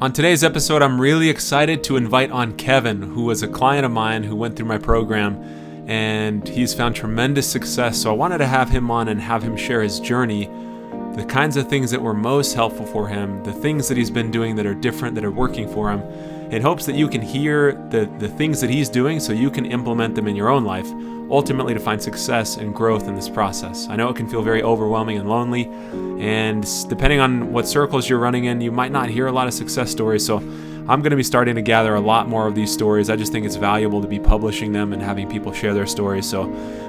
On today's episode, I'm really excited to invite on Kevin, who was a client of mine who went through my program, and he's found tremendous success. So I wanted to have him on and have him share his journey, the kinds of things that were most helpful for him, the things that he's been doing that are different, that are working for him, in hopes that you can hear the, the things that he's doing so you can implement them in your own life, ultimately to find success and growth in this process. I know it can feel very overwhelming and lonely, and depending on what circles you're running in, you might not hear a lot of success stories. So I'm going to be starting to gather a lot more of these stories. I just think it's valuable to be publishing them and having people share their stories. So,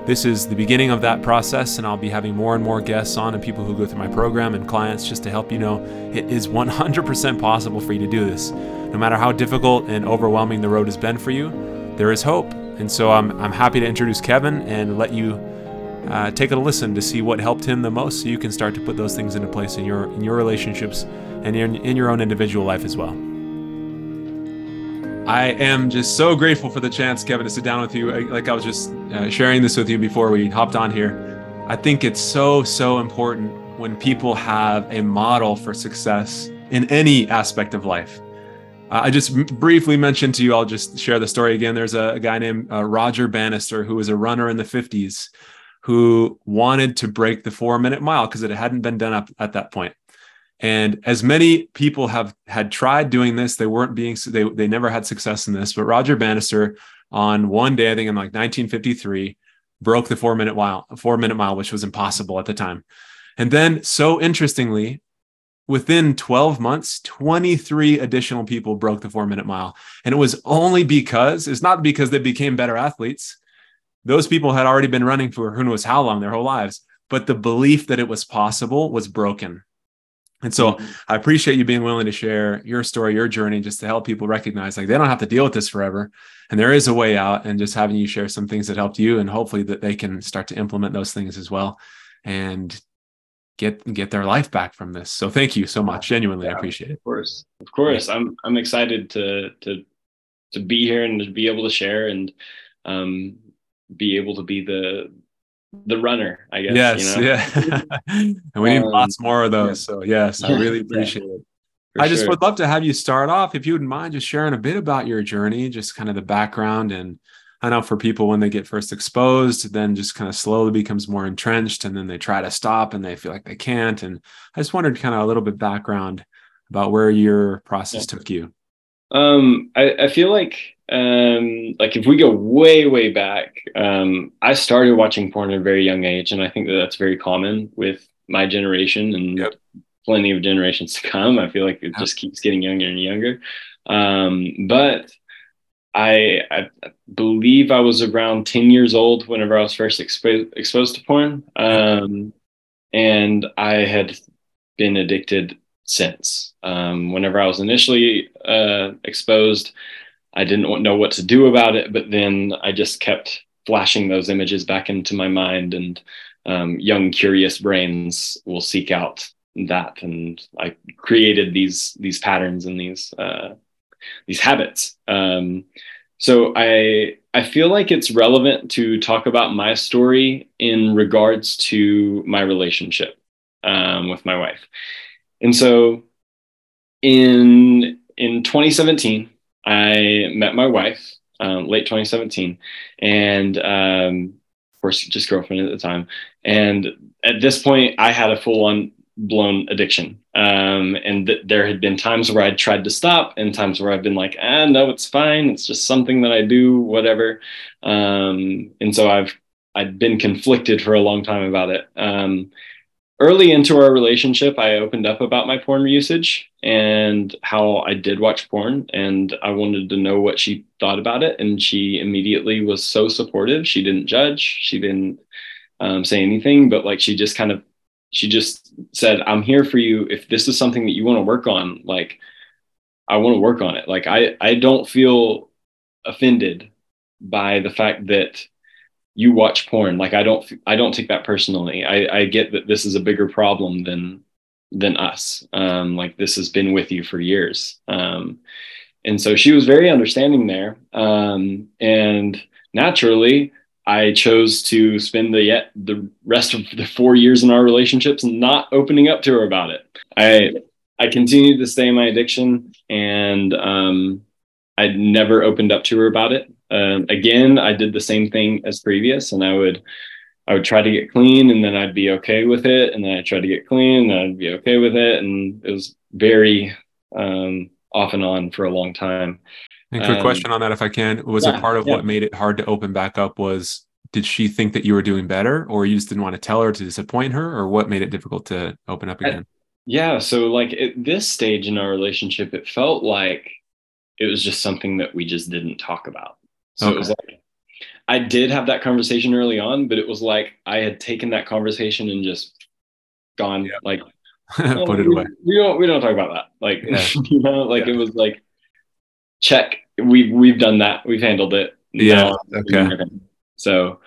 this is the beginning of that process, and I'll be having more and more guests on and people who go through my program and clients just to help you know it is 100% possible for you to do this. No matter how difficult and overwhelming the road has been for you, there is hope. And so, I'm, I'm happy to introduce Kevin and let you uh, take a listen to see what helped him the most so you can start to put those things into place in your, in your relationships and in, in your own individual life as well. I am just so grateful for the chance, Kevin, to sit down with you. Like I was just uh, sharing this with you before we hopped on here. I think it's so, so important when people have a model for success in any aspect of life. I just briefly mentioned to you, I'll just share the story again. There's a, a guy named uh, Roger Bannister who was a runner in the 50s who wanted to break the four minute mile because it hadn't been done up at that point. And as many people have had tried doing this, they weren't being they they never had success in this. But Roger Bannister on one day, I think in like 1953, broke the four minute mile, four minute mile, which was impossible at the time. And then, so interestingly, within 12 months, 23 additional people broke the four minute mile. And it was only because it's not because they became better athletes. Those people had already been running for who knows how long their whole lives, but the belief that it was possible was broken. And so mm-hmm. I appreciate you being willing to share your story, your journey, just to help people recognize like they don't have to deal with this forever. And there is a way out, and just having you share some things that helped you, and hopefully that they can start to implement those things as well and get get their life back from this. So thank you so much. Genuinely, yeah, I appreciate it. Of course. Of course. I'm I'm excited to to to be here and to be able to share and um be able to be the the runner, I guess. Yes, you know? yeah. and we need um, lots more of those. Yeah. So yes, I really appreciate yeah. it. I just sure. would love to have you start off, if you wouldn't mind, just sharing a bit about your journey, just kind of the background. And I know for people when they get first exposed, then just kind of slowly becomes more entrenched, and then they try to stop and they feel like they can't. And I just wondered kind of a little bit background about where your process yeah. took you. Um, I, I feel like um, like if we go way way back, um, I started watching porn at a very young age, and I think that that's very common with my generation and yep. plenty of generations to come. I feel like it just keeps getting younger and younger. Um, but I, I, believe I was around 10 years old whenever I was first expo- exposed to porn. Um, and I had been addicted since. Um, whenever I was initially uh, exposed, I didn't know what to do about it, but then I just kept flashing those images back into my mind, and um, young, curious brains will seek out that, and I created these these patterns and these uh, these habits. Um, so I I feel like it's relevant to talk about my story in regards to my relationship um, with my wife. And so in in 2017, I met my wife um, late 2017, and um, of course, just girlfriend at the time. And at this point, I had a full on blown addiction. Um, and th- there had been times where I'd tried to stop, and times where I've been like, ah, no, it's fine. It's just something that I do, whatever. Um, and so I've I'd been conflicted for a long time about it. Um, early into our relationship, I opened up about my porn usage and how I did watch porn, and I wanted to know what she thought about it. And she immediately was so supportive. She didn't judge, she didn't um, say anything, but like she just kind of she just said, "I'm here for you. If this is something that you want to work on, like I want to work on it. Like I I don't feel offended by the fact that." you watch porn like i don't i don't take that personally i i get that this is a bigger problem than than us um like this has been with you for years um and so she was very understanding there um and naturally i chose to spend the yet the rest of the four years in our relationships not opening up to her about it i I continued to stay in my addiction, and um, I never opened up to her about it. Um, again, I did the same thing as previous, and I would I would try to get clean, and then I'd be okay with it, and then I try to get clean, and I'd be okay with it, and it was very um, off and on for a long time. And quick um, question on that, if I can, was yeah, a part of yeah. what made it hard to open back up was did she think that you were doing better, or you just didn't want to tell her to disappoint her, or what made it difficult to open up again? I, yeah, so like at this stage in our relationship, it felt like it was just something that we just didn't talk about. So okay. it was like I did have that conversation early on, but it was like I had taken that conversation and just gone yep. like oh, put it we, away. We don't we don't talk about that. Like yeah. you know, like yeah. it was like check. We've we've done that. We've handled it. Yeah. okay. So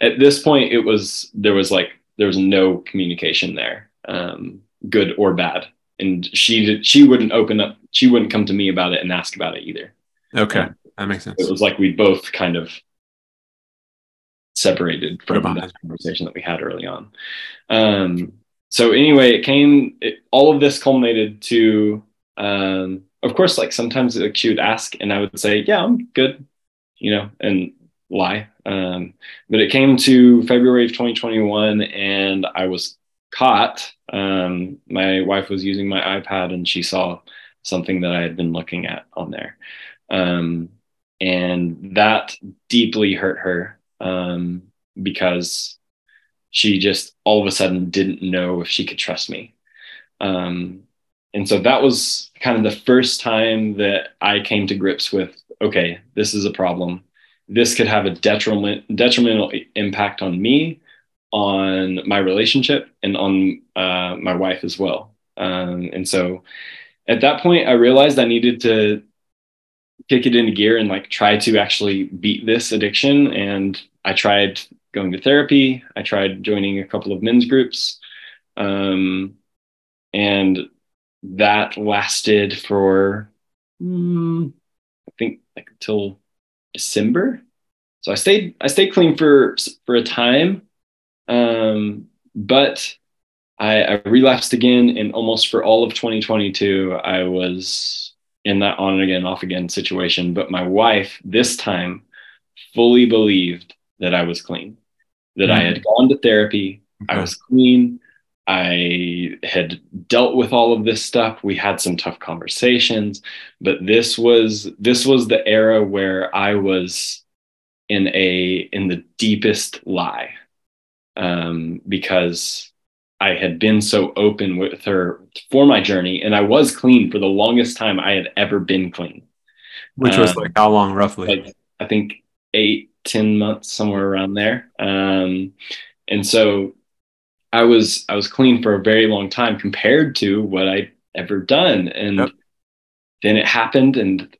at this point, it was there was like there was no communication there, um, good or bad, and she she wouldn't open up. She wouldn't come to me about it and ask about it either. Okay, um, that makes sense. It was like we both kind of separated from that conversation that we had early on. Um, so anyway, it came. It, all of this culminated to, um, of course, like sometimes she would ask, and I would say, "Yeah, I'm good," you know, and lie. Um, but it came to February of 2021, and I was caught. Um, my wife was using my iPad, and she saw something that I had been looking at on there, um, and that deeply hurt her um, because she just all of a sudden didn't know if she could trust me. Um, and so that was kind of the first time that I came to grips with okay, this is a problem. This could have a detriment, detrimental impact on me, on my relationship, and on uh, my wife as well. Um, and so at that point, I realized I needed to kick it into gear and like try to actually beat this addiction. And I tried going to therapy. I tried joining a couple of men's groups. Um, and that lasted for, mm, I think like until December. So I stayed, I stayed clean for, for a time. Um, but I, I relapsed again and almost for all of 2022, I was in that on again, off again situation. But my wife this time fully believed that I was clean, that mm-hmm. I had gone to therapy, okay. I was clean, I had dealt with all of this stuff. We had some tough conversations, but this was this was the era where I was in a in the deepest lie um, because I had been so open with her for my journey, and I was clean for the longest time I had ever been clean. Which was um, like how long, roughly? Like, I think eight, ten months, somewhere around there. Um, and so I was I was clean for a very long time compared to what I'd ever done, and yep. then it happened, and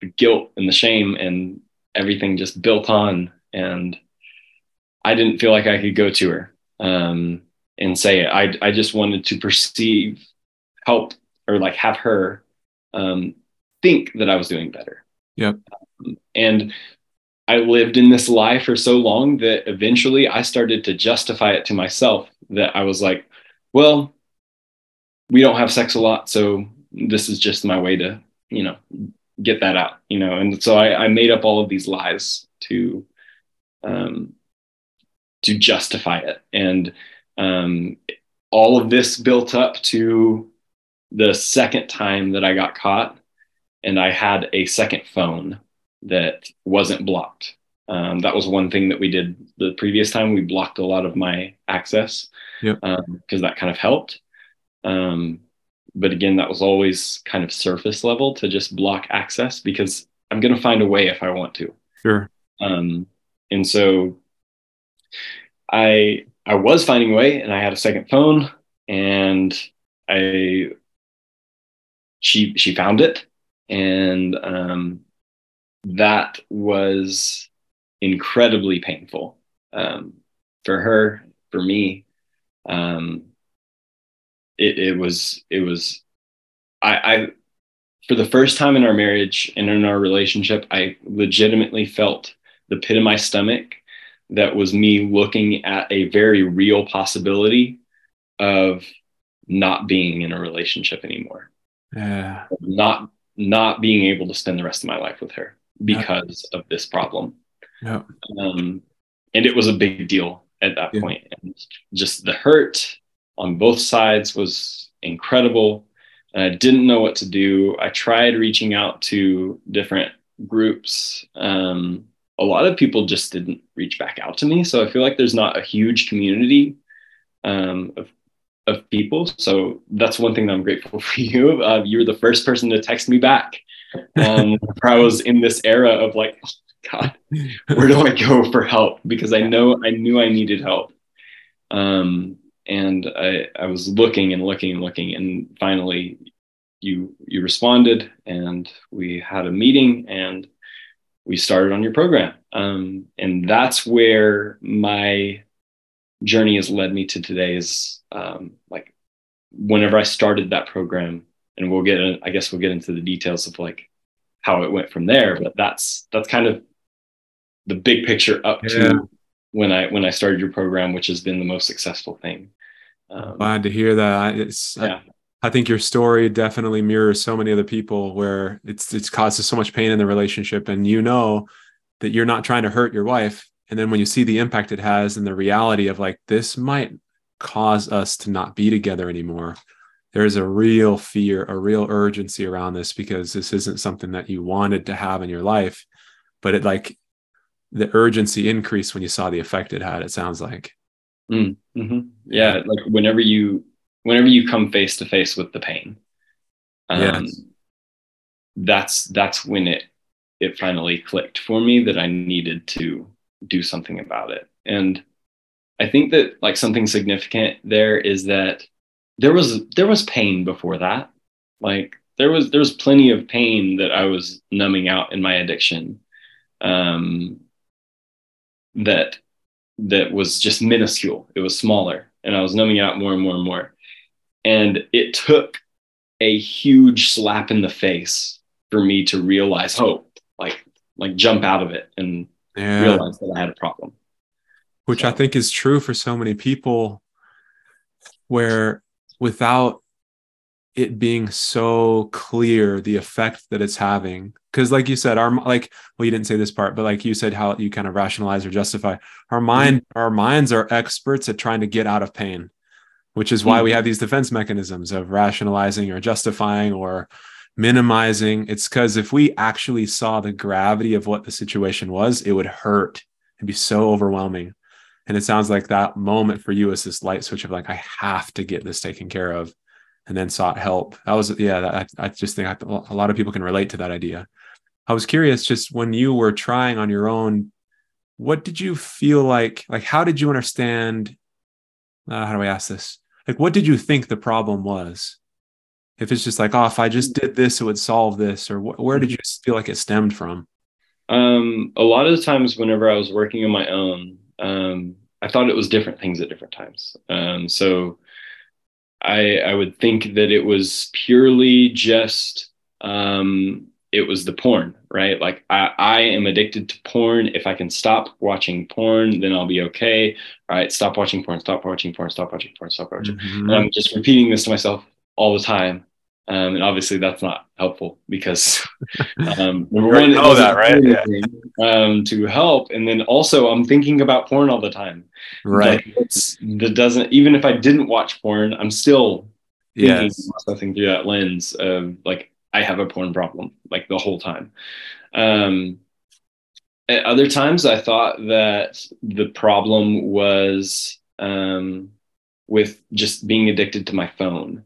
the guilt and the shame and everything just built on, and I didn't feel like I could go to her. Um, and say it. I I just wanted to perceive, help, or like have her um, think that I was doing better. Yep. Um, and I lived in this lie for so long that eventually I started to justify it to myself that I was like, well, we don't have sex a lot, so this is just my way to, you know, get that out, you know. And so I, I made up all of these lies to um to justify it. And um, all of this built up to the second time that I got caught, and I had a second phone that wasn't blocked. Um, that was one thing that we did the previous time. We blocked a lot of my access because yep. um, that kind of helped. Um, but again, that was always kind of surface level to just block access because I'm going to find a way if I want to. Sure. Um, and so I I was finding a way and I had a second phone and I she she found it and um, that was incredibly painful um, for her for me um, it, it was it was I, I for the first time in our marriage and in our relationship I legitimately felt the pit of my stomach that was me looking at a very real possibility of not being in a relationship anymore. Yeah. Not not being able to spend the rest of my life with her because yeah. of this problem. Yeah. Um, and it was a big deal at that yeah. point. And just the hurt on both sides was incredible. And I didn't know what to do. I tried reaching out to different groups. Um, a lot of people just didn't reach back out to me. So I feel like there's not a huge community um, of of people. So that's one thing that I'm grateful for you. Uh, you were the first person to text me back. Um, I was in this era of like, oh God, where do I go for help? Because I know I knew I needed help. Um, and I, I was looking and looking and looking, and finally, you you responded, and we had a meeting, and we started on your program. Um, and that's where my journey has led me to today's um, like whenever I started that program, and we'll get in, I guess we'll get into the details of like how it went from there. But that's that's kind of the big picture up yeah. to when I when I started your program, which has been the most successful thing. Um, Glad to hear that. It's yeah. I, I think your story definitely mirrors so many other people where it's it's causes so much pain in the relationship, and you know that you're not trying to hurt your wife and then when you see the impact it has and the reality of like this might cause us to not be together anymore there's a real fear a real urgency around this because this isn't something that you wanted to have in your life but it like the urgency increased when you saw the effect it had it sounds like mm, mm-hmm. yeah like whenever you whenever you come face to face with the pain um, yes. that's that's when it it finally clicked for me that i needed to do something about it. And I think that like something significant there is that there was there was pain before that. Like there was there was plenty of pain that I was numbing out in my addiction. Um, that that was just minuscule. It was smaller, and I was numbing out more and more and more. And it took a huge slap in the face for me to realize, oh, like like jump out of it and yeah. realized that I had a problem. Which so. I think is true for so many people, where without it being so clear the effect that it's having because like you said our like well you didn't say this part but like you said how you kind of rationalize or justify our mind mm-hmm. our minds are experts at trying to get out of pain which is why mm-hmm. we have these defense mechanisms of rationalizing or justifying or minimizing. It's because if we actually saw the gravity of what the situation was, it would hurt and be so overwhelming. And it sounds like that moment for you is this light switch of like, I have to get this taken care of, and then sought help. That was, yeah, that, I, I just think I, a lot of people can relate to that idea. I was curious just when you were trying on your own, what did you feel like? Like, how did you understand? Uh, how do I ask this? Like, what did you think the problem was? if it's just like oh if i just did this it would solve this or wh- where did you feel like it stemmed from um, a lot of the times whenever i was working on my own um, i thought it was different things at different times. Um, so i i would think that it was purely just um, it was the porn right? Like I, I am addicted to porn. If i can stop watching porn then i'll be okay. All right stop watching porn stop watching porn stop watching porn stop watching mm-hmm. and i'm just repeating this to myself all the time um, and obviously that's not helpful because um, number one, know that, right? Yeah. Um, to help, and then also I'm thinking about porn all the time. Right. that doesn't even if I didn't watch porn, I'm still thinking yes. something through that lens of like I have a porn problem like the whole time. Um, at other times, I thought that the problem was um, with just being addicted to my phone.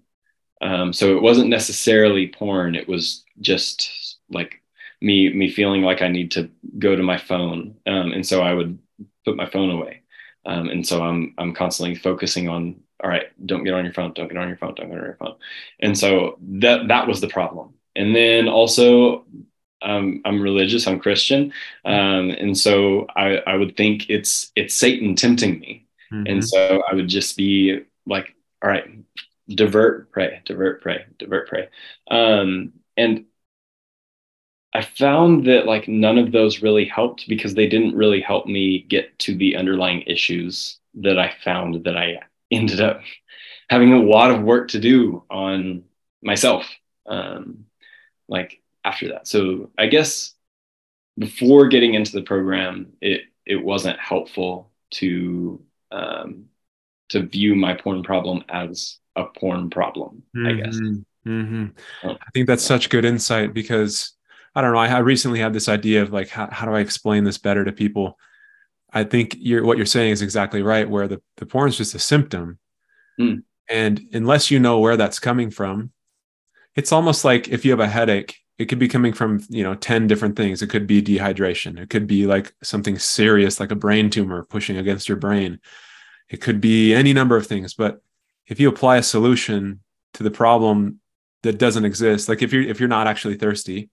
Um, so it wasn't necessarily porn. It was just like me me feeling like I need to go to my phone, um, and so I would put my phone away. Um, and so I'm I'm constantly focusing on all right, don't get on your phone, don't get on your phone, don't get on your phone. And so that that was the problem. And then also um, I'm religious, I'm Christian, um, and so I, I would think it's it's Satan tempting me, mm-hmm. and so I would just be like, all right, divert, pray, divert, pray, divert, pray. Um, and I found that like none of those really helped because they didn't really help me get to the underlying issues that I found that I ended up having a lot of work to do on myself. Um, like after that, so I guess before getting into the program, it it wasn't helpful to um, to view my porn problem as a porn problem. Mm-hmm. I guess. Mm-hmm. Oh. I think that's such good insight because I don't know. I, I recently had this idea of like, how, how do I explain this better to people? I think you're, what you're saying is exactly right, where the, the porn is just a symptom. Mm. And unless you know where that's coming from, it's almost like if you have a headache, it could be coming from, you know, 10 different things. It could be dehydration. It could be like something serious, like a brain tumor pushing against your brain. It could be any number of things. But if you apply a solution to the problem that doesn't exist, like if you're if you're not actually thirsty,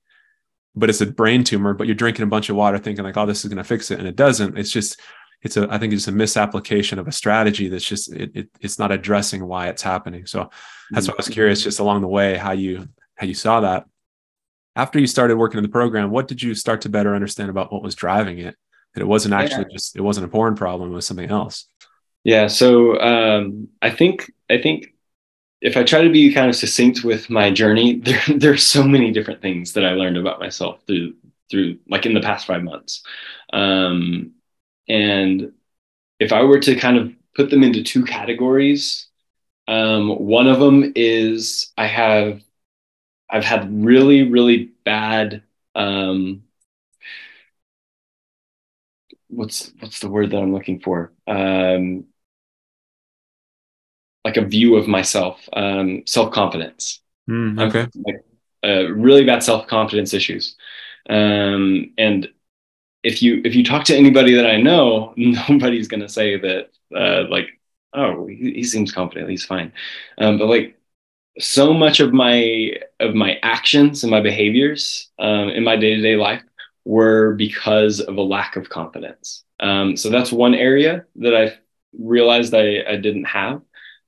but it's a brain tumor, but you're drinking a bunch of water thinking like, oh, this is going to fix it. And it doesn't. It's just, it's a, I think it's a misapplication of a strategy that's just, it, it it's not addressing why it's happening. So that's why I was mm-hmm. curious just along the way, how you, how you saw that. After you started working in the program, what did you start to better understand about what was driving it? That it wasn't actually yeah. just, it wasn't a porn problem, it was something else. Yeah. So um, I think, I think if I try to be kind of succinct with my journey, there there's so many different things that I learned about myself through through like in the past five months. Um, and if I were to kind of put them into two categories, um, one of them is I have I've had really really bad um, what's what's the word that I'm looking for um, like a view of myself, um, self confidence. Mm, okay. Like, uh, really bad self confidence issues, um, and if you if you talk to anybody that I know, nobody's gonna say that uh, like oh he, he, seems confident he's fine, um, but like so much of my of my actions and my behaviors um, in my day to day life were because of a lack of confidence. Um, so that's one area that I realized I, I didn't have.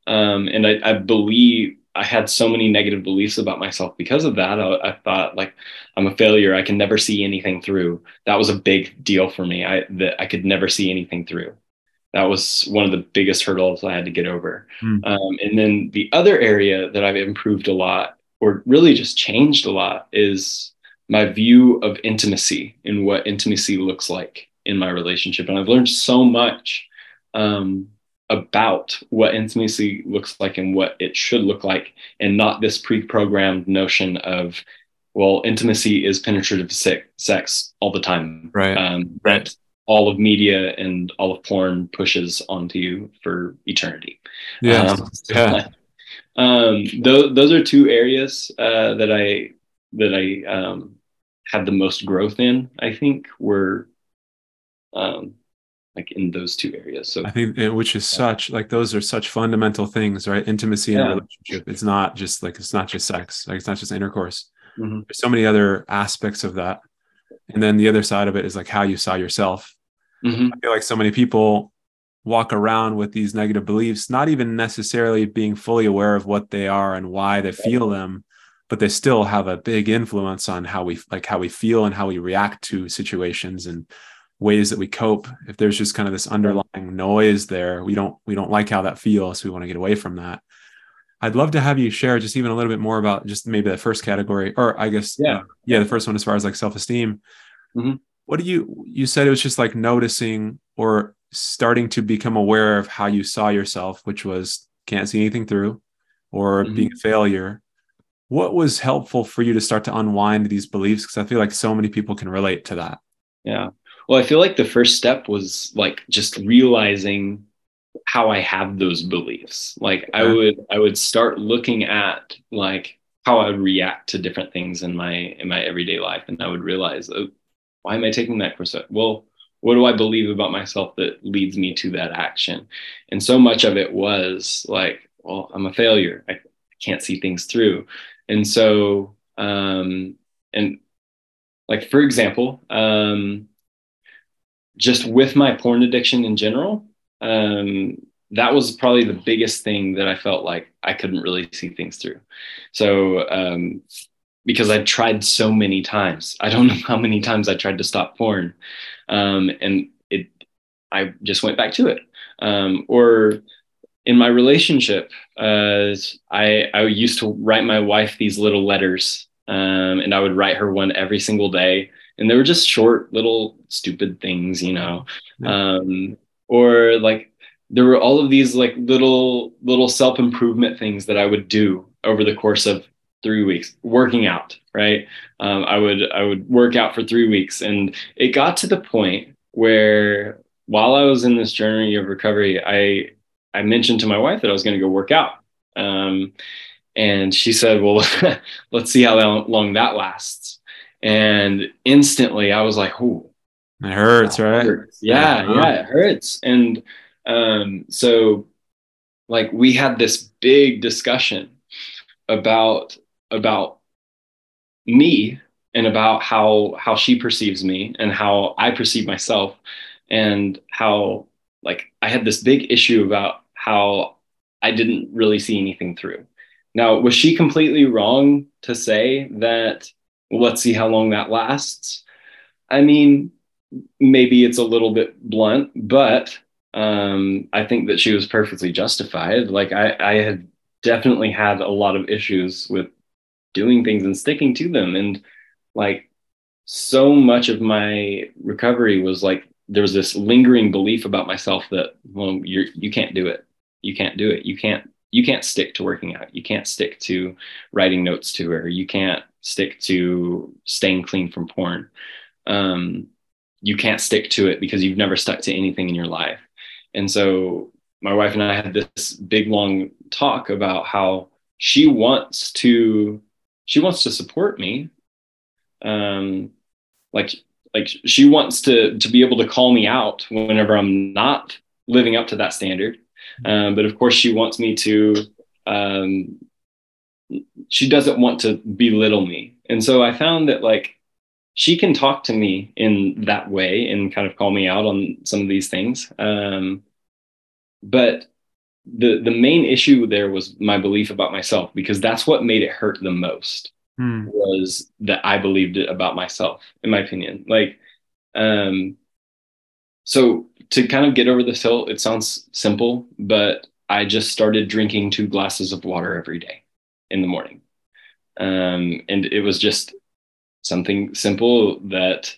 Um, and I, I, believe I had so many negative beliefs about myself because of that. I, I, thought like I'm a failure. I can never see anything through. That was a big deal for me. I that I could never see anything through. That was one of the biggest hurdles I had to get over. Mm. Um, and then the other area that I've improved a lot, or really just changed a lot, is my view of intimacy and what intimacy looks like in my relationship. And I've learned so much um, about what intimacy looks like and what it should look like, and not this pre-programmed notion of, well, intimacy is penetrative sex all the time. Right. Um, right. All of media and all of porn pushes onto you for eternity. Yeah. Um, yeah. um, those, those are two areas uh, that I that I um, had the most growth in. I think were um, like in those two areas. So I think which is such like those are such fundamental things, right? Intimacy yeah. and relationship. It's not just like it's not just sex, like it's not just intercourse. Mm-hmm. There's so many other aspects of that. And then the other side of it is like how you saw yourself. Mm-hmm. I feel like so many people walk around with these negative beliefs, not even necessarily being fully aware of what they are and why they feel them, but they still have a big influence on how we like how we feel and how we react to situations and ways that we cope. If there's just kind of this underlying noise there we don't we don't like how that feels. So we want to get away from that. I'd love to have you share just even a little bit more about just maybe the first category or i guess yeah. uh, yeah the first one as far as like self-esteem. Mm-hmm. what do you you said it was just like noticing or starting to become aware of how you saw yourself which was can't see anything through or mm-hmm. being a failure. What was helpful for you to start to unwind these beliefs? Because i feel like so many people can relate to that. Yeah well, I feel like the first step was like just realizing how I have those beliefs. Like I would I would start looking at like how I would react to different things in my in my everyday life, and I would realize, oh, why am I taking that course? Well, what do I believe about myself that leads me to that action? And so much of it was like, well, I'm a failure. I can't see things through, and so um, and like for example, um, just with my porn addiction in general, um, that was probably the biggest thing that I felt like I couldn't really see things through. So, um, because I tried so many times, I don't know how many times I tried to stop porn, um, and it, I just went back to it. Um, or in my relationship, uh, I I used to write my wife these little letters, um, and I would write her one every single day, and they were just short, little, stupid things, you know, um, or like there were all of these like little little self improvement things that I would do over the course of three weeks working out right? Um, i would i would work out for three weeks. And it got to the point where while i was in this journey of recovery i i mentioned to my wife that i was going to go work out. Um, and she said well let's see how long that lasts and instantly i was like oh it hurts right hurts. yeah yeah, yeah it hurts and um, so like we had this big discussion about about me and about how how she perceives me and how I perceive myself and how like I had this big issue about how I didn't really see anything through. Now, was she completely wrong to say that let's see how long that lasts? I mean, maybe it's a little bit blunt, but um, I think that she was perfectly justified. Like I, I had definitely had a lot of issues with doing things and sticking to them. And like so much of my recovery was like there was this lingering belief about myself that well you're you can't do it. You can't do it. You can't you can't stick to working out. You can't stick to writing notes to her. You can't stick to staying clean from porn. Um, you can't stick to it because you've never stuck to anything in your life. And so my wife and I had this big long talk about how she wants to she wants to support me um like like she wants to to be able to call me out whenever i'm not living up to that standard um, but of course she wants me to um, she doesn't want to belittle me and so i found that like she can talk to me in that way and kind of call me out on some of these things um, but the the main issue there was my belief about myself because that's what made it hurt the most hmm. was that I believed it about myself, in my opinion. Like, um, so to kind of get over this hill, it sounds simple, but I just started drinking two glasses of water every day in the morning. Um, and it was just something simple that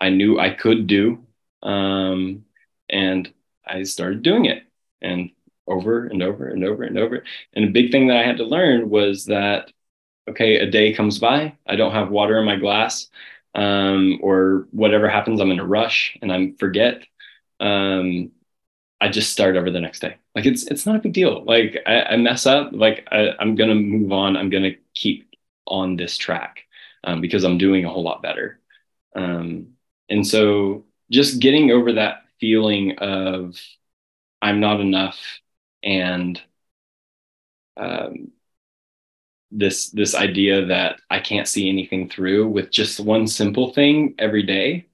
I knew I could do. Um, and I started doing it. And over and over and over and over. And a big thing that I had to learn was that, okay, a day comes by, I don't have water in my glass, um, or whatever happens, I'm in a rush and I forget. Um, I just start over the next day. Like it's it's not a big deal. Like I, I mess up, like I, am gonna move on. I'm gonna keep on this track um, because I'm doing a whole lot better. Um, and so just getting over that feeling of I'm not enough and um, this this idea that I can't see anything through with just one simple thing every day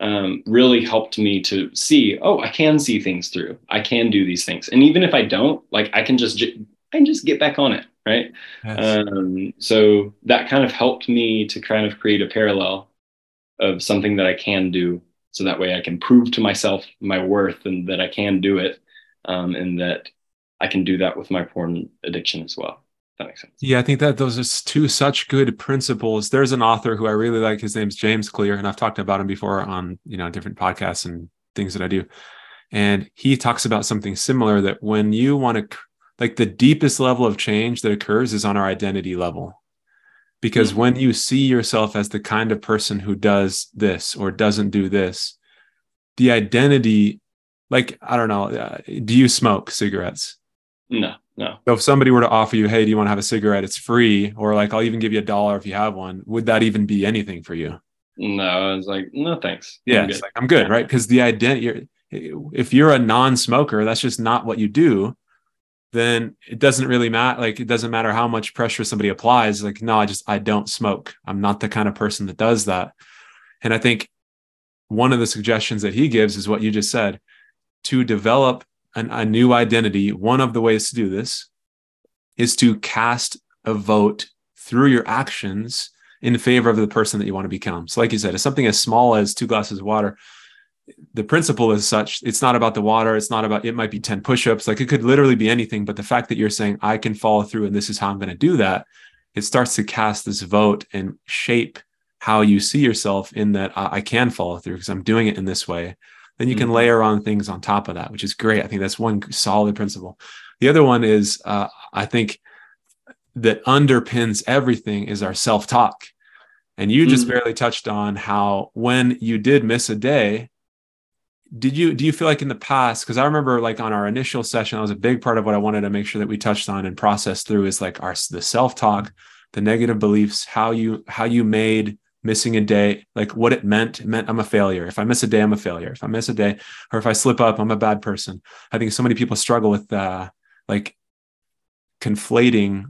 um, really helped me to see oh I can see things through. I can do these things. And even if I don't like I can just I can just get back on it right? Um, so that kind of helped me to kind of create a parallel of something that I can do so that way I can prove to myself my worth and that I can do it um, and that I can do that with my porn addiction as well. That makes sense. Yeah, I think that those are two such good principles. There's an author who I really like. His name's James Clear, and I've talked about him before on you know different podcasts and things that I do. And he talks about something similar that when you want to, like the deepest level of change that occurs is on our identity level. Because mm-hmm. when you see yourself as the kind of person who does this or doesn't do this, the identity, like, I don't know, uh, do you smoke cigarettes? No, no. So if somebody were to offer you, hey, do you want to have a cigarette? It's free, or like I'll even give you a dollar if you have one. Would that even be anything for you? No, I was like, no, thanks. Yeah, I'm good, like, I'm good right? Because the identity, if you're a non-smoker, that's just not what you do. Then it doesn't really matter. Like it doesn't matter how much pressure somebody applies. Like, no, I just I don't smoke. I'm not the kind of person that does that. And I think one of the suggestions that he gives is what you just said to develop an, a new identity, one of the ways to do this is to cast a vote through your actions in favor of the person that you want to become. So, like you said, it's something as small as two glasses of water. the principle is such it's not about the water it's not about it might be 10 push-ups like it could literally be anything but the fact that you're saying i can follow through and this is how i'm going to do that it starts to cast this vote and shape how you see yourself in that i, I can follow through because i'm doing it in this way then you mm-hmm. can layer on things on top of that which is great i think that's one solid principle the other one is uh, i think that underpins everything is our self-talk and you just mm-hmm. barely touched on how when you did miss a day did you do you feel like in the past because i remember like on our initial session that was a big part of what i wanted to make sure that we touched on and processed through is like our the self-talk the negative beliefs how you how you made missing a day like what it meant it meant i'm a failure if i miss a day i'm a failure if i miss a day or if i slip up i'm a bad person i think so many people struggle with uh like conflating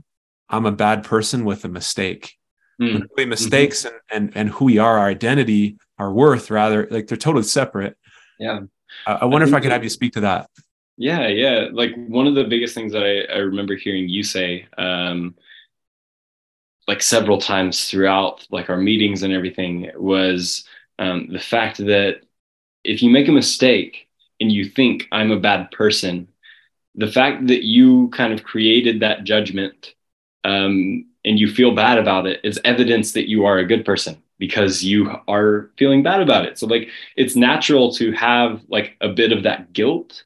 i'm a bad person with a mistake mm. really mistakes mm-hmm. and, and and who we are our identity our worth rather like they're totally separate yeah. I, wonder I if I could have you speak to that. Yeah, yeah. Like one of the biggest things that I, I remember hearing you say, um, like several times throughout like our meetings and everything was um, the fact that if you make a mistake and you think I'm a bad person, the fact that you kind of created that judgment um, and you feel bad about it is evidence that you are a good person because you are feeling bad about it. So like it's natural to have like a bit of that guilt.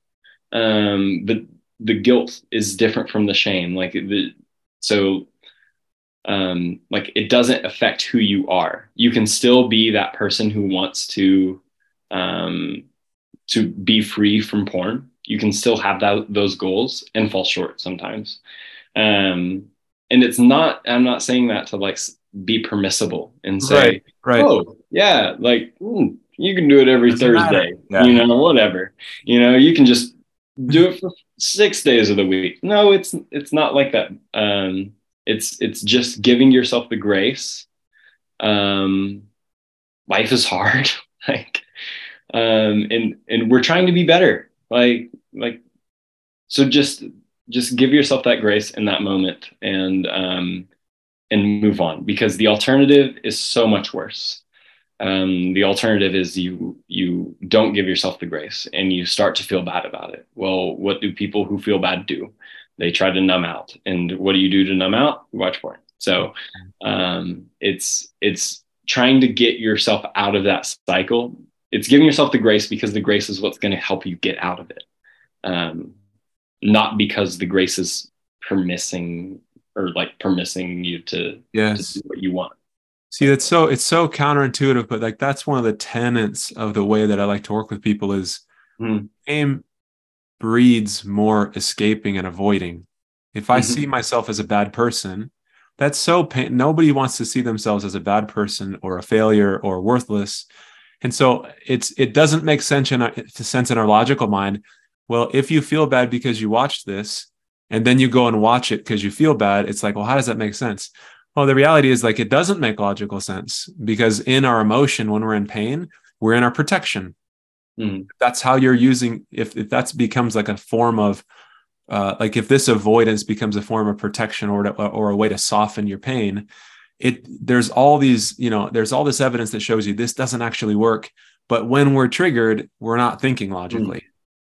Um, but the guilt is different from the shame. Like the so um like it doesn't affect who you are. You can still be that person who wants to um to be free from porn. You can still have that those goals and fall short sometimes. Um and it's not i'm not saying that to like be permissible and say, right, right. oh, yeah, like mm, you can do it every Doesn't Thursday, yeah. you know, whatever. You know, you can just do it for six days of the week. No, it's it's not like that. Um, it's it's just giving yourself the grace. Um, life is hard, like, um, and and we're trying to be better. Like like, so just just give yourself that grace in that moment, and um, and move on because the alternative is so much worse. Um, the alternative is you you don't give yourself the grace and you start to feel bad about it. Well, what do people who feel bad do? They try to numb out. And what do you do to numb out? You watch porn. So um, it's it's trying to get yourself out of that cycle. It's giving yourself the grace because the grace is what's going to help you get out of it, um, not because the grace is permitting or like permitting you to, yes. to do what you want. See, that's so it's so counterintuitive, but like that's one of the tenets of the way that I like to work with people is mm. aim breeds more escaping and avoiding. If I mm-hmm. see myself as a bad person, that's so pain. Nobody wants to see themselves as a bad person or a failure or worthless. And so it's it doesn't make sense in our, sense in our logical mind. Well, if you feel bad because you watched this, and then you go and watch it because you feel bad it's like well how does that make sense well the reality is like it doesn't make logical sense because in our emotion when we're in pain we're in our protection mm. that's how you're using if, if that becomes like a form of uh, like if this avoidance becomes a form of protection or to, or a way to soften your pain it there's all these you know there's all this evidence that shows you this doesn't actually work but when we're triggered we're not thinking logically mm.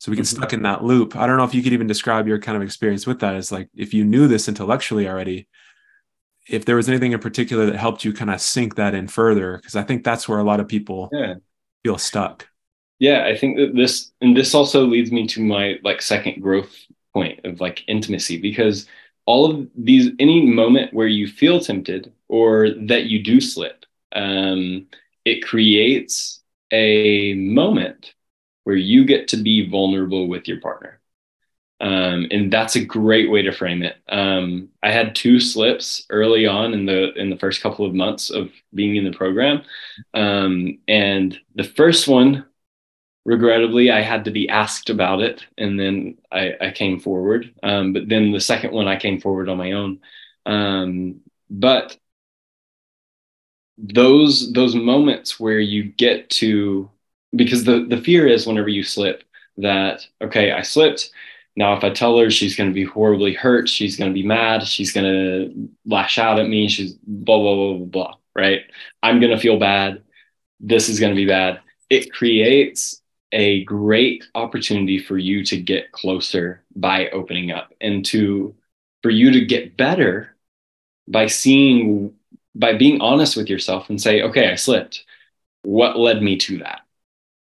So we get mm-hmm. stuck in that loop. I don't know if you could even describe your kind of experience with that. Is like if you knew this intellectually already, if there was anything in particular that helped you kind of sink that in further, because I think that's where a lot of people yeah. feel stuck. Yeah, I think that this and this also leads me to my like second growth point of like intimacy because all of these any moment where you feel tempted or that you do slip um, it creates a moment where you get to be vulnerable with your partner. Um, and that's a great way to frame it. Um, I had two slips early on in the in the first couple of months of being in the program, um, and the first one, regrettably, I had to be asked about it, and then I, I came forward. Um, but then the second one, I came forward on my own. Um, but those those moments where you get to because the the fear is whenever you slip that okay i slipped now if i tell her she's going to be horribly hurt she's going to be mad she's going to lash out at me she's blah blah blah blah blah right i'm going to feel bad this is going to be bad it creates a great opportunity for you to get closer by opening up and to for you to get better by seeing by being honest with yourself and say okay i slipped. What led me to that?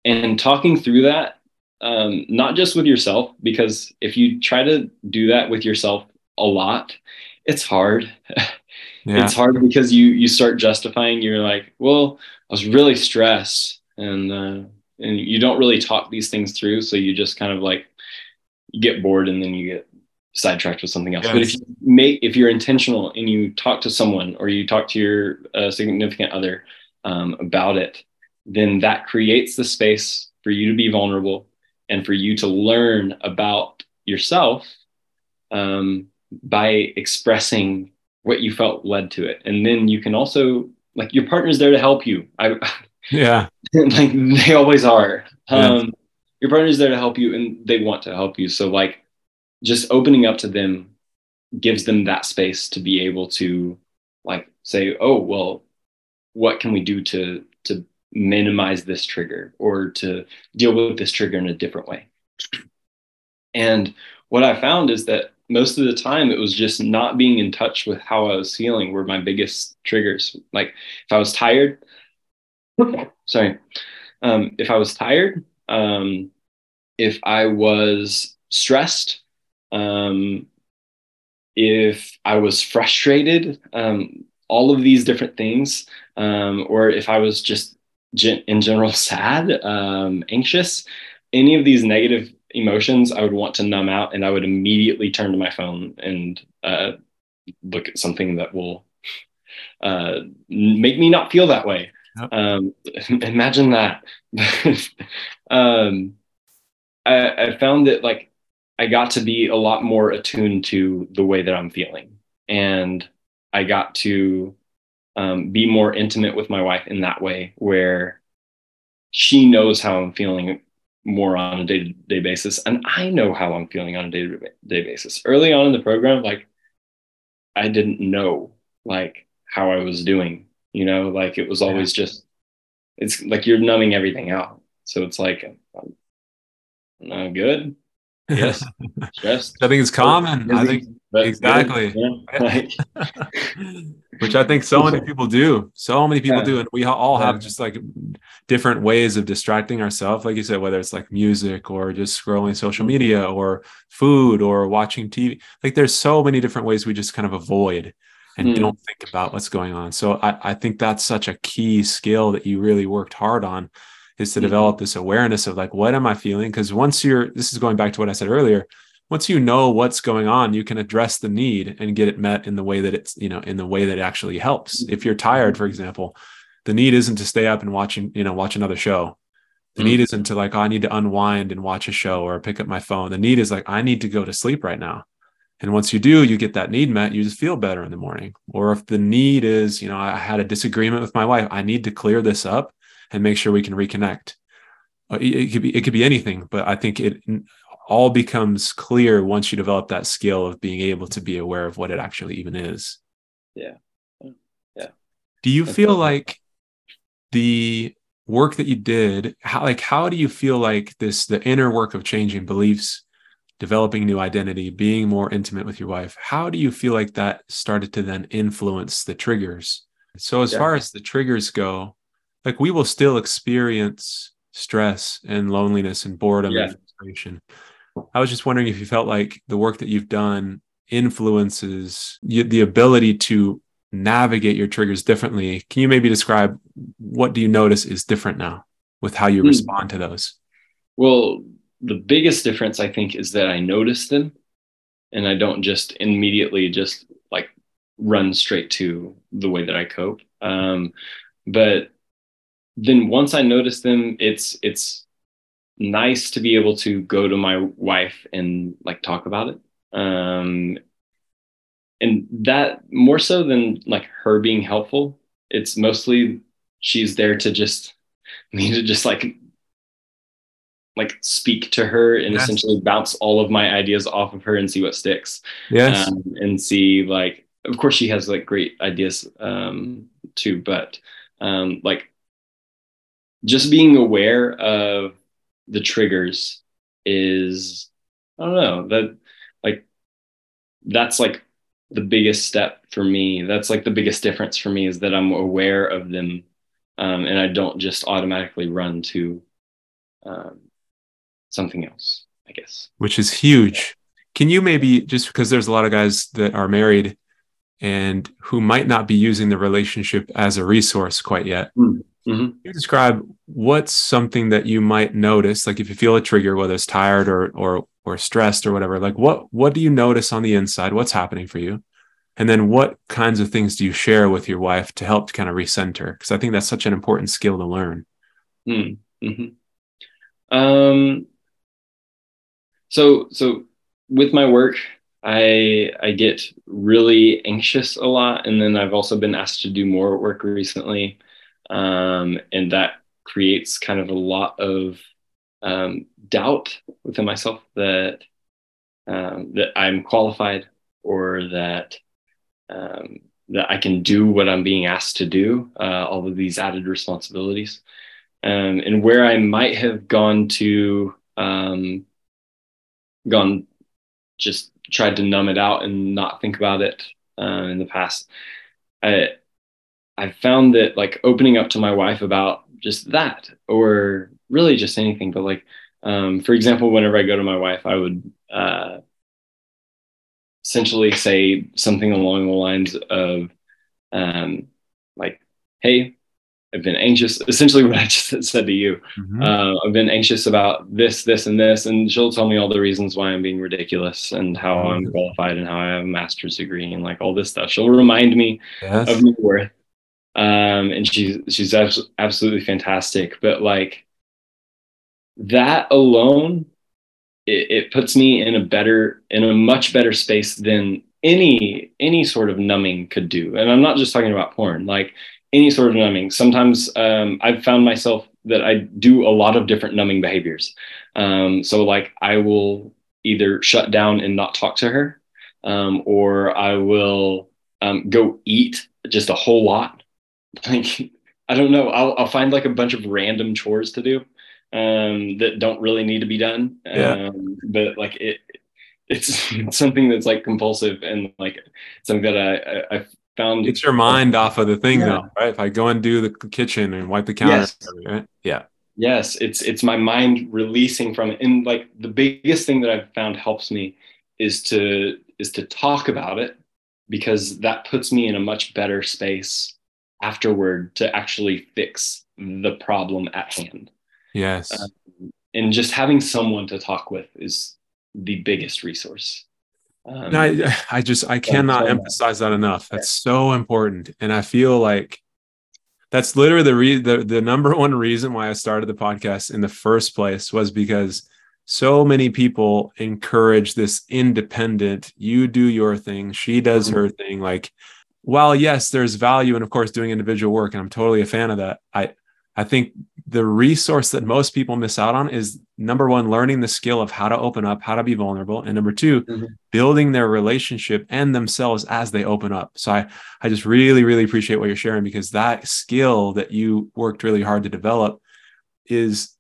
And talking through that um, not just with yourself because if you try to do that with yourself a lot it's hard. Yeah. it's hard because you you start justifying you're like well i was really stressed and uh, and you don't really talk these things through so you just kind of like get bored and then you get sidetracked with something else. Yes. but if you make if you're intentional and you talk to someone or you talk to your uh, significant other um, about it then that creates the space for you to be vulnerable and for you to learn about yourself um, by expressing what you felt led to it. And then you can also like your partner's there to help you. I yeah like they always are yeah. um your partner's there to help you and they want to help you so like just opening up to them gives them that space to be able to like say oh well what can we do to to minimize this trigger or to deal with this trigger in a different way and what i found is that most of the time it was just not being in touch with how I was feeling were my biggest triggers. Like if I was tired, sorry, um, if I was tired, um, if I was stressed, um, if I was frustrated, um, all of these different things, um, or if I was just gen- in general sad, um, anxious, any of these negative emotions I would want to numb out, and I would immediately turn to my phone and uh, look at something that will uh, make me not feel that way. Um, imagine that. um, I, I found that like I got to be a lot more attuned to the way that I'm feeling, and I got to um, be more intimate with my wife in that way, where she knows how I'm feeling more on a day-to-day basis. And i know how i'm feeling on a day-to-day basis. Early on in the program like i didn't know like how i was doing you know like it was always yeah. just it's like you're numbing everything out so it's like i'm, I'm good yes stressed i think it's common i think exactly yeah. which I think so many people do. So many people yeah. do, and we all have just like different ways of distracting ourselves. Like you said, whether it's like music or just scrolling social mm-hmm. media or food or watching TV. Like there's so many different ways we just kind of avoid and mm. don't think about what's going on. So I, I think that's such a key skill that you really worked hard on is to mm. develop this awareness of like what am I feeling? Because once you're this is going back to what I said earlier once you know what's going on you can address the need and get it met in the way that it's you know in the way that it actually helps if you're tired for example the need isn't to stay up and watching you know watch another show the mm-hmm. need isn't to like oh, i need to unwind and watch a show or pick up my phone the need is like i need to go to sleep right now and once you do you get that need met you just feel better in the morning or if the need is you know i had a disagreement with my wife i need to clear this up and make sure we can reconnect uh, it could be it could be anything but i think it all becomes clear once you develop that skill of being able to be aware of what it actually even is. Yeah. Yeah. Do you feel like the work that you did, how like how do you feel like this the inner work of changing beliefs, developing new identity, being more intimate with your wife, how do you feel like that started to then influence the triggers? So as yeah. far as the triggers go, like we will still experience stress and loneliness and boredom yeah. and frustration I was just wondering if you felt like the work that you've done influences the ability to navigate your triggers differently. Can you maybe describe what do you notice is different now with how you hmm. respond to those? Well, the biggest difference I think is that I notice them and I don't just immediately just like run straight to the way that I cope. Um, but then once I notice them, it's it's nice to be able to go to my wife and like talk about it. Um, and that more so than like her being helpful, it's mostly she's there to just me to just like like speak to her and yes. essentially bounce all of my ideas off of her and see what sticks. Yes. Um, and see like of course she has like great ideas um too, but um like just being aware of the triggers is I don't know that like that's like the biggest step for me. That's like the biggest difference for me is that I'm aware of them um, and I don't just automatically run to um, something else, I guess. Which is huge. Can you maybe just because there's a lot of guys that are married and who might not be using the relationship as a resource quite yet? Mm-hmm. Can you describe what's something that you might notice, like if you feel a trigger, whether it's tired or or or stressed or whatever, like what what do you notice on the inside? What's happening for you? And then what kinds of things do you share with your wife to help to kind of recenter? Because I think that's such an important skill to learn. Mm, mm-hmm. Um, so, so with my work, I I get really anxious a lot, and then I've also been asked to do more work recently, um, and that creates kind of a lot of um, doubt within myself that um, that I'm qualified or that um, that I can do what I'm being asked to do, uh, all of these added responsibilities. Um, and where I might have gone to, um, gone just tried to numb it out and not think about it uh, in the past. I, I found that like opening up to my wife about just that, or really just anything, but like, um, for example, whenever I go to my wife, I would uh, essentially say something along the lines of um, like hey i've been anxious essentially what i just said to you mm-hmm. uh, i've been anxious about this this and this and she'll tell me all the reasons why i'm being ridiculous and how mm-hmm. i'm qualified and how i have a master's degree and like all this stuff she'll remind me yes. of my worth um, and she's she's abs- absolutely fantastic but like that alone it, it puts me in a better in a much better space than any any sort of numbing could do and i'm not just talking about porn like any sort of numbing sometimes um, i've found myself that i do a lot of different numbing behaviors um, so like i will either shut down and not talk to her um, or i will um, go eat just a whole lot like i don't know I'll, I'll find like a bunch of random chores to do um, that don't really need to be done. Yeah. Um, but like it, it's something that's like compulsive and like something that I, I, I found. It's your mind off of the thing yeah. though, right? If I go and do the kitchen and wipe the counter, yes. right? Yeah. Yes, it's it's my mind releasing from it. And like the biggest thing that I've found helps me is to is to talk about it because that puts me in a much better space afterward to actually fix the problem at hand. Yes. Um, and just having someone to talk with is the biggest resource. Um, I, I just, I cannot emphasize that enough. That's so important. And I feel like that's literally the, re- the, the number one reason why I started the podcast in the first place was because so many people encourage this independent, you do your thing, she does mm-hmm. her thing. Like, while yes, there's value and of course doing individual work, and I'm totally a fan of that. I I think the resource that most people miss out on is number one, learning the skill of how to open up, how to be vulnerable. And number 2 mm-hmm. building their relationship and themselves as they open up. So I, I just really, really appreciate what you're sharing because that skill that you worked really hard to develop is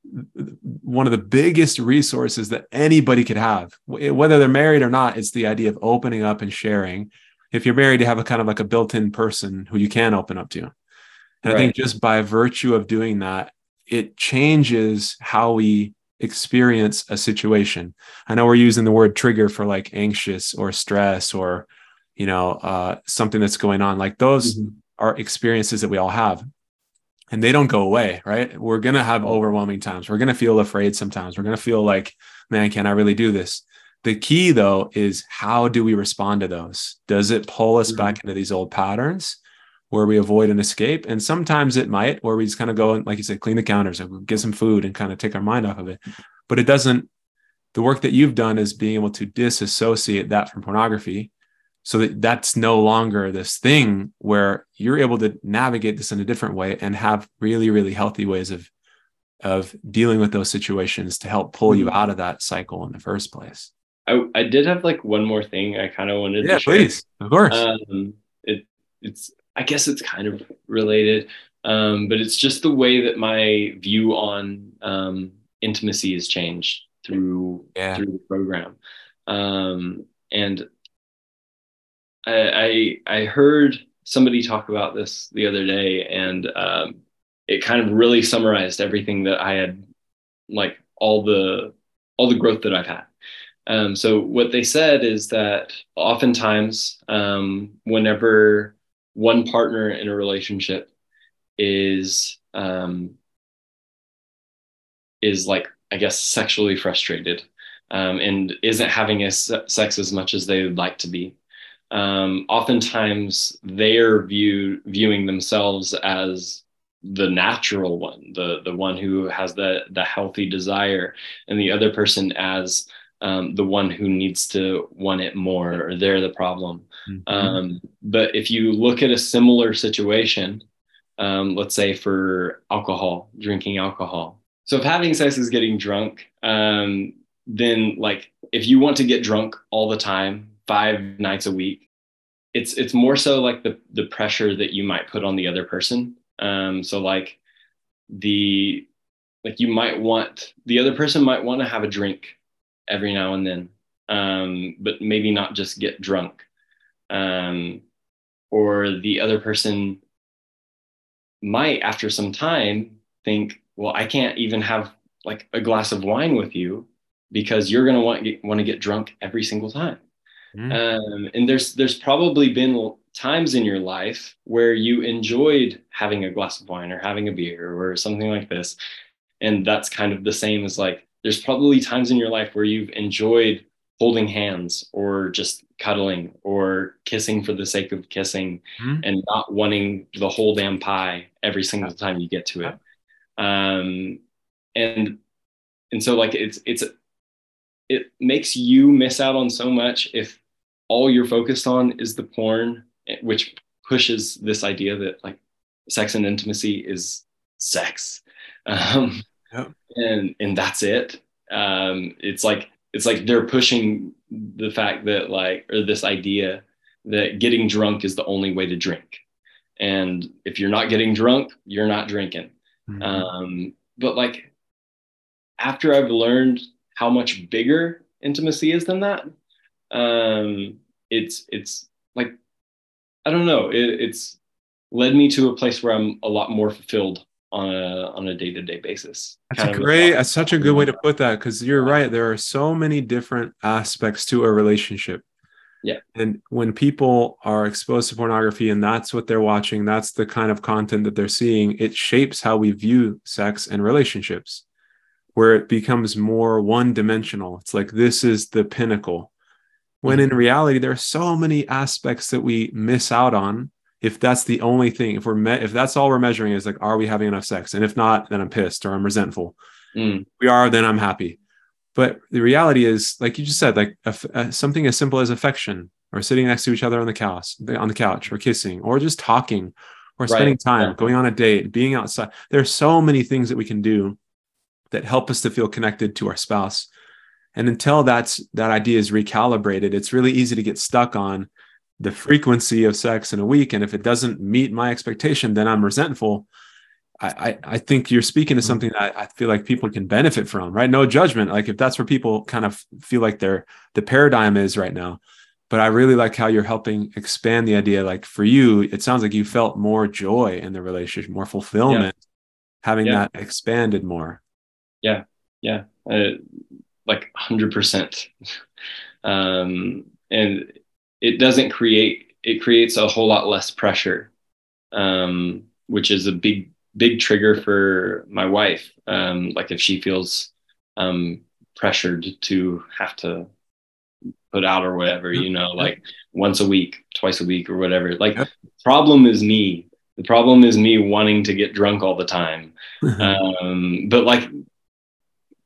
one of the biggest resources that anybody could have. Whether they're married or not, it's the idea of opening up and sharing. If you're married, you have a kind of like a built in person who you can open up to. And right. I think just by virtue of doing that, it changes how we experience a situation. I know we're using the word trigger for like anxious or stress or, you know, uh, something that's going on. Like those mm-hmm. are experiences that we all have and they don't go away, right? We're going to have overwhelming times. We're going to feel afraid sometimes. We're going to feel like, man, can I really do this? The key though is how do we respond to those? Does it pull us mm-hmm. back into these old patterns? Where we avoid an escape. And sometimes it might, where we just kind of go and, like you said, clean the counters and get some food and kind of take our mind off of it. But it doesn't, the work that you've done is being able to disassociate that from pornography so that that's no longer this thing where you're able to navigate this in a different way and have really, really healthy ways of, of dealing with those situations to help pull you mm-hmm. out of that cycle in the first place. I, I did have like one more thing I kind of wanted yeah, to share. please. Of course. Um, it, it's I guess it's kind of related, um, but it's just the way that my view on um, intimacy has changed through Yeah. through the program. Um, and I, I I heard somebody talk about this the other day, and um, it kind of really summarized everything that I had, like all the all the growth that I've had. Um, so what they said is that oftentimes, um, whenever one partner in a relationship is um, is like I guess sexually frustrated um, and isn't having a se- sex as much as they would like to be. Um, oftentimes, they're view viewing themselves as the natural one, the the one who has the the healthy desire, and the other person as um, the one who needs to want it more, or they're the problem. Mhm. Um, but if you look at a similar situation, um, let's say for alcohol, drinking alcohol. So if having sex is getting drunk, um, then like if you want to get drunk all the time, five nights a week, it's it's more so like the the pressure that you might put on the other person. Um, so like the like you might want the other person might want to have a drink every now and then, um, but maybe not just get drunk. Um, or the other person might after some time think well i can't even have like a glass of wine with you because you're going to want want to get drunk every single time Mhm. um, and there's there's probably been times in your life where you enjoyed having a glass of wine or having a beer or something like this and that's kind of the same as like there's probably times in your life where you've enjoyed holding hands or just cuddling or kissing for the sake of kissing Mhm. and not wanting the whole damn pie every single time you get to it. Um and and so like it's it's it makes you miss out on so much if all you're focused on is the porn which pushes this idea that like sex and intimacy is sex. Um and and that's it. Um it's like it's like they're pushing the fact that like or this idea that getting drunk is the only way to drink and if you're not getting drunk you're not drinking Mhm. um, but like after I've learned how much bigger intimacy is than that, um, it's it's like I don't know. It, it's led me to a place where I'm a lot more fulfilled on a on a day to day basis. That's Kind a of great, that's such a good way to put that because you're right. There are so many different aspects to a relationship. Yeah. And when people are exposed to pornography and that's what they're watching, that's the kind of content that they're seeing, it shapes how we view sex and relationships, where it becomes more one dimensional. It's like this is the pinnacle. When mm-hmm. in reality, there are so many aspects that we miss out on if that's the only thing if we're me- if that's all we're measuring is like are we having enough sex? And if not then i'm pissed or i'm resentful. Mm, we are then i'm happy. But the reality is like you just said like a, a- something as simple as affection or sitting next to each other on the couch on the couch or kissing or just talking or Right, spending time yeah. going on a date being outside. There's so many things that we can do that help us to feel connected to our spouse. And until that's that idea is recalibrated it's really easy to get stuck on the frequency of sex in a week and if it doesn't meet my expectation then i'm resentful. I i, I think you're speaking to Mhm. something that i feel like people can benefit from right? No judgment. Like if that's where people kind of feel like their the paradigm is right now. But i really like how you're helping expand the idea. Like for you it sounds like you felt more joy in the relationship more fulfillment having Yeah. that expanded more. Yeah, uh, like hundred percent. Um, and it doesn't create. It creates a whole lot less pressure, um, which is a big big trigger for my wife. Um, like if she feels um, pressured to have to put out or whatever, you know, like once a week, twice a week, or whatever. Like, Yep. problem is me. The problem is me wanting to get drunk all the time. Um, but like,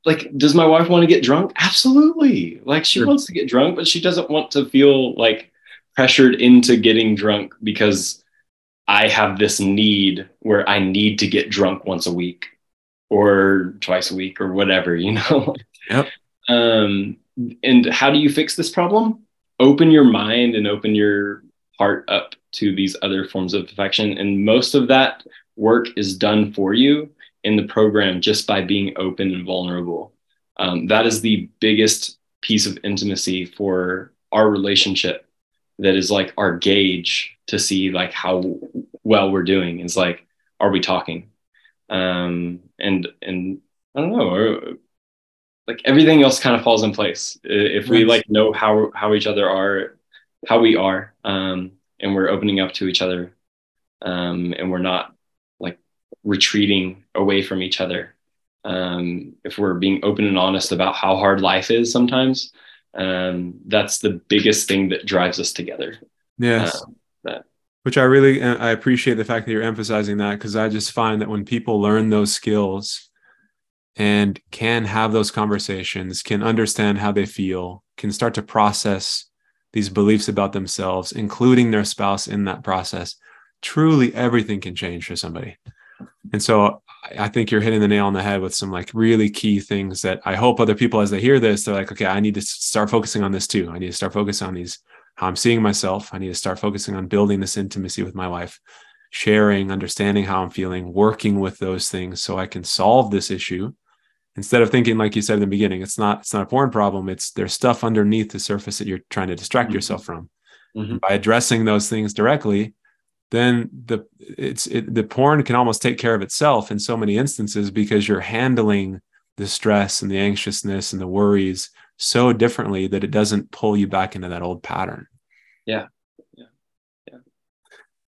like, does my wife want to get drunk? Absolutely. Like, she Sure. wants to get drunk, but she doesn't want to feel like pressured into getting drunk because I have this need where I need to get drunk once a week or twice a week or whatever, you know? Yep. Um, and how do you fix this problem? Open your mind and open your heart up to these other forms of affection. And most of that work is done for you in the program just by being open and vulnerable. Um, that is the biggest piece of intimacy for our relationship that is like our gauge to see like how well we're doing is like are we talking? Um and and i don't know like everything else kind of falls in place. If we like know how how each other are how we are um and we're opening up to each other um and we're not retreating away from each other. Um if we're being open and honest about how hard life is sometimes um that's the biggest thing that drives us together. Yes. Um, that which I really I appreciate the fact that you're emphasizing that because I just find that when people learn those skills and can have those conversations, can understand how they feel, can start to process these beliefs about themselves, including their spouse in that process, truly everything can change for somebody. And so I think you're hitting the nail on the head with some like really key things that I hope other people, as they hear this, they're like, okay, I need to start focusing on this too. I need to start focusing on these, how I'm seeing myself. I need to start focusing on building this intimacy with my wife, sharing, understanding how I'm feeling, working with those things so I can solve this issue instead of thinking like you said in the beginning it's not it's not a porn problem it's there's stuff underneath the surface that you're trying to distract mm-hmm. yourself from mm-hmm. by addressing those things directly then the it's it, the porn can almost take care of itself in so many instances because you're handling the stress and the anxiousness and the worries so differently that it doesn't pull you back into that old pattern Yeah. yeah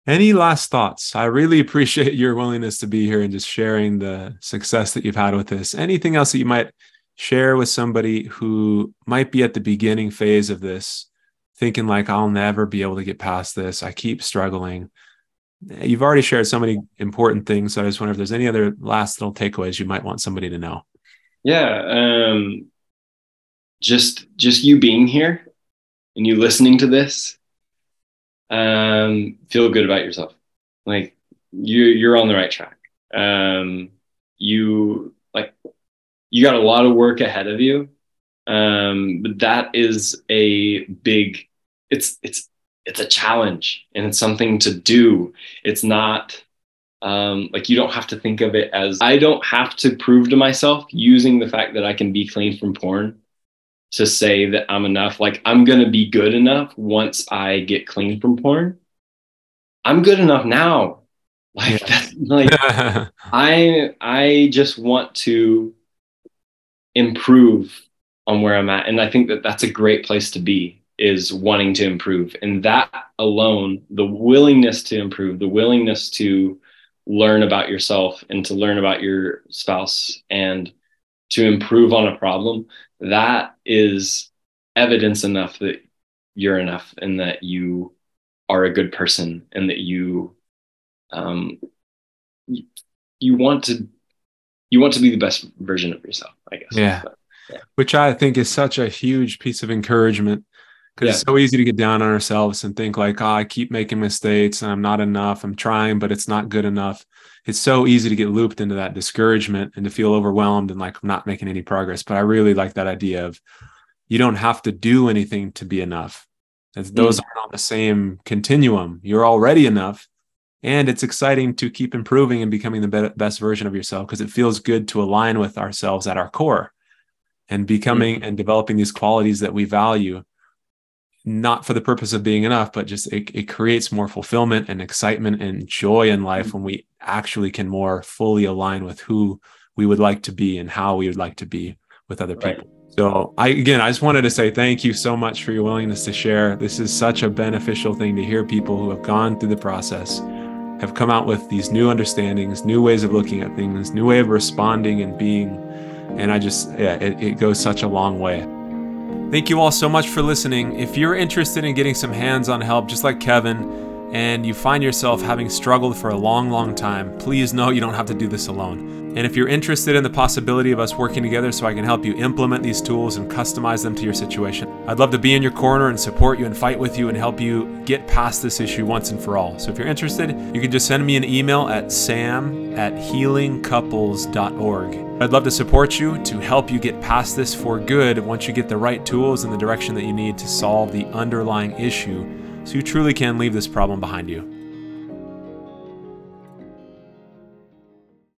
any last thoughts? I really appreciate your willingness to be here and just sharing the success that you've had with this. Anything else that you might share with somebody who might be at the beginning phase of this, thinking like, I'll never be able to get past this. I keep struggling. You've already shared so many important things. So I just wonder if there's any other last little takeaways you might want somebody to know. Yeah. Um, just, just you being here and you listening to this um, feel good about yourself. Like you, you're on the right track. Um, you like, you got a lot of work ahead of you. Um, but that is a big, it's, it's, it's a challenge and it's something to do. It's not, um, like you don't have to think of it as I don't have to prove to myself using the fact that I can be clean from porn to say that I'm enough. Like I'm gonna be good enough once I get clean from porn. I'm good enough now. Like that's like I I just want to improve on where I'm at, and I think that that's a great place to be is wanting to improve, and that alone, the willingness to improve, the willingness to learn about yourself and to learn about your spouse and to improve on a problem that is evidence enough that you're enough and that you are a good person and that you um you, want to you want to be the best version of yourself i guess yeah, but, yeah. which i think is such a huge piece of encouragement because yeah. it's so easy to get down on ourselves and think like oh, i keep making mistakes and i'm not enough i'm trying but it's not good enough it's so easy to get looped into that discouragement and to feel overwhelmed and like I'm not making any progress. But I really like that idea of you don't have to do anything to be enough. Those mm. aren't on the same continuum. You're already enough. And it's exciting to keep improving and becoming the best version of yourself because it feels good to align with ourselves at our core and becoming mm. and developing these qualities that we value not for the purpose of being enough, but just it, it creates more fulfillment and excitement and joy in life when we actually can more fully align with who we would like to be and how we would like to be with other people. So I again I just wanted to say thank you so much for your willingness to share. This is such a beneficial thing to hear people who have gone through the process have come out with these new understandings, new ways of looking at things, new way of responding and being. And I just yeah, it, it goes such a long way. Thank you all so much for listening. If you're interested in getting some hands on help, just like Kevin, and you find yourself having struggled for a long, long time, please know you don't have to do this alone. And if you're interested in the possibility of us working together so I can help you implement these tools and customize them to your situation, I'd love to be in your corner and support you and fight with you and help you get past this issue once and for all. So if you're interested, you can just send me an email at sam at healingcouples.org. I'd love to support you to help you get past this for good once you get the right tools and the direction that you need to solve the underlying issue so you truly can leave this problem behind you.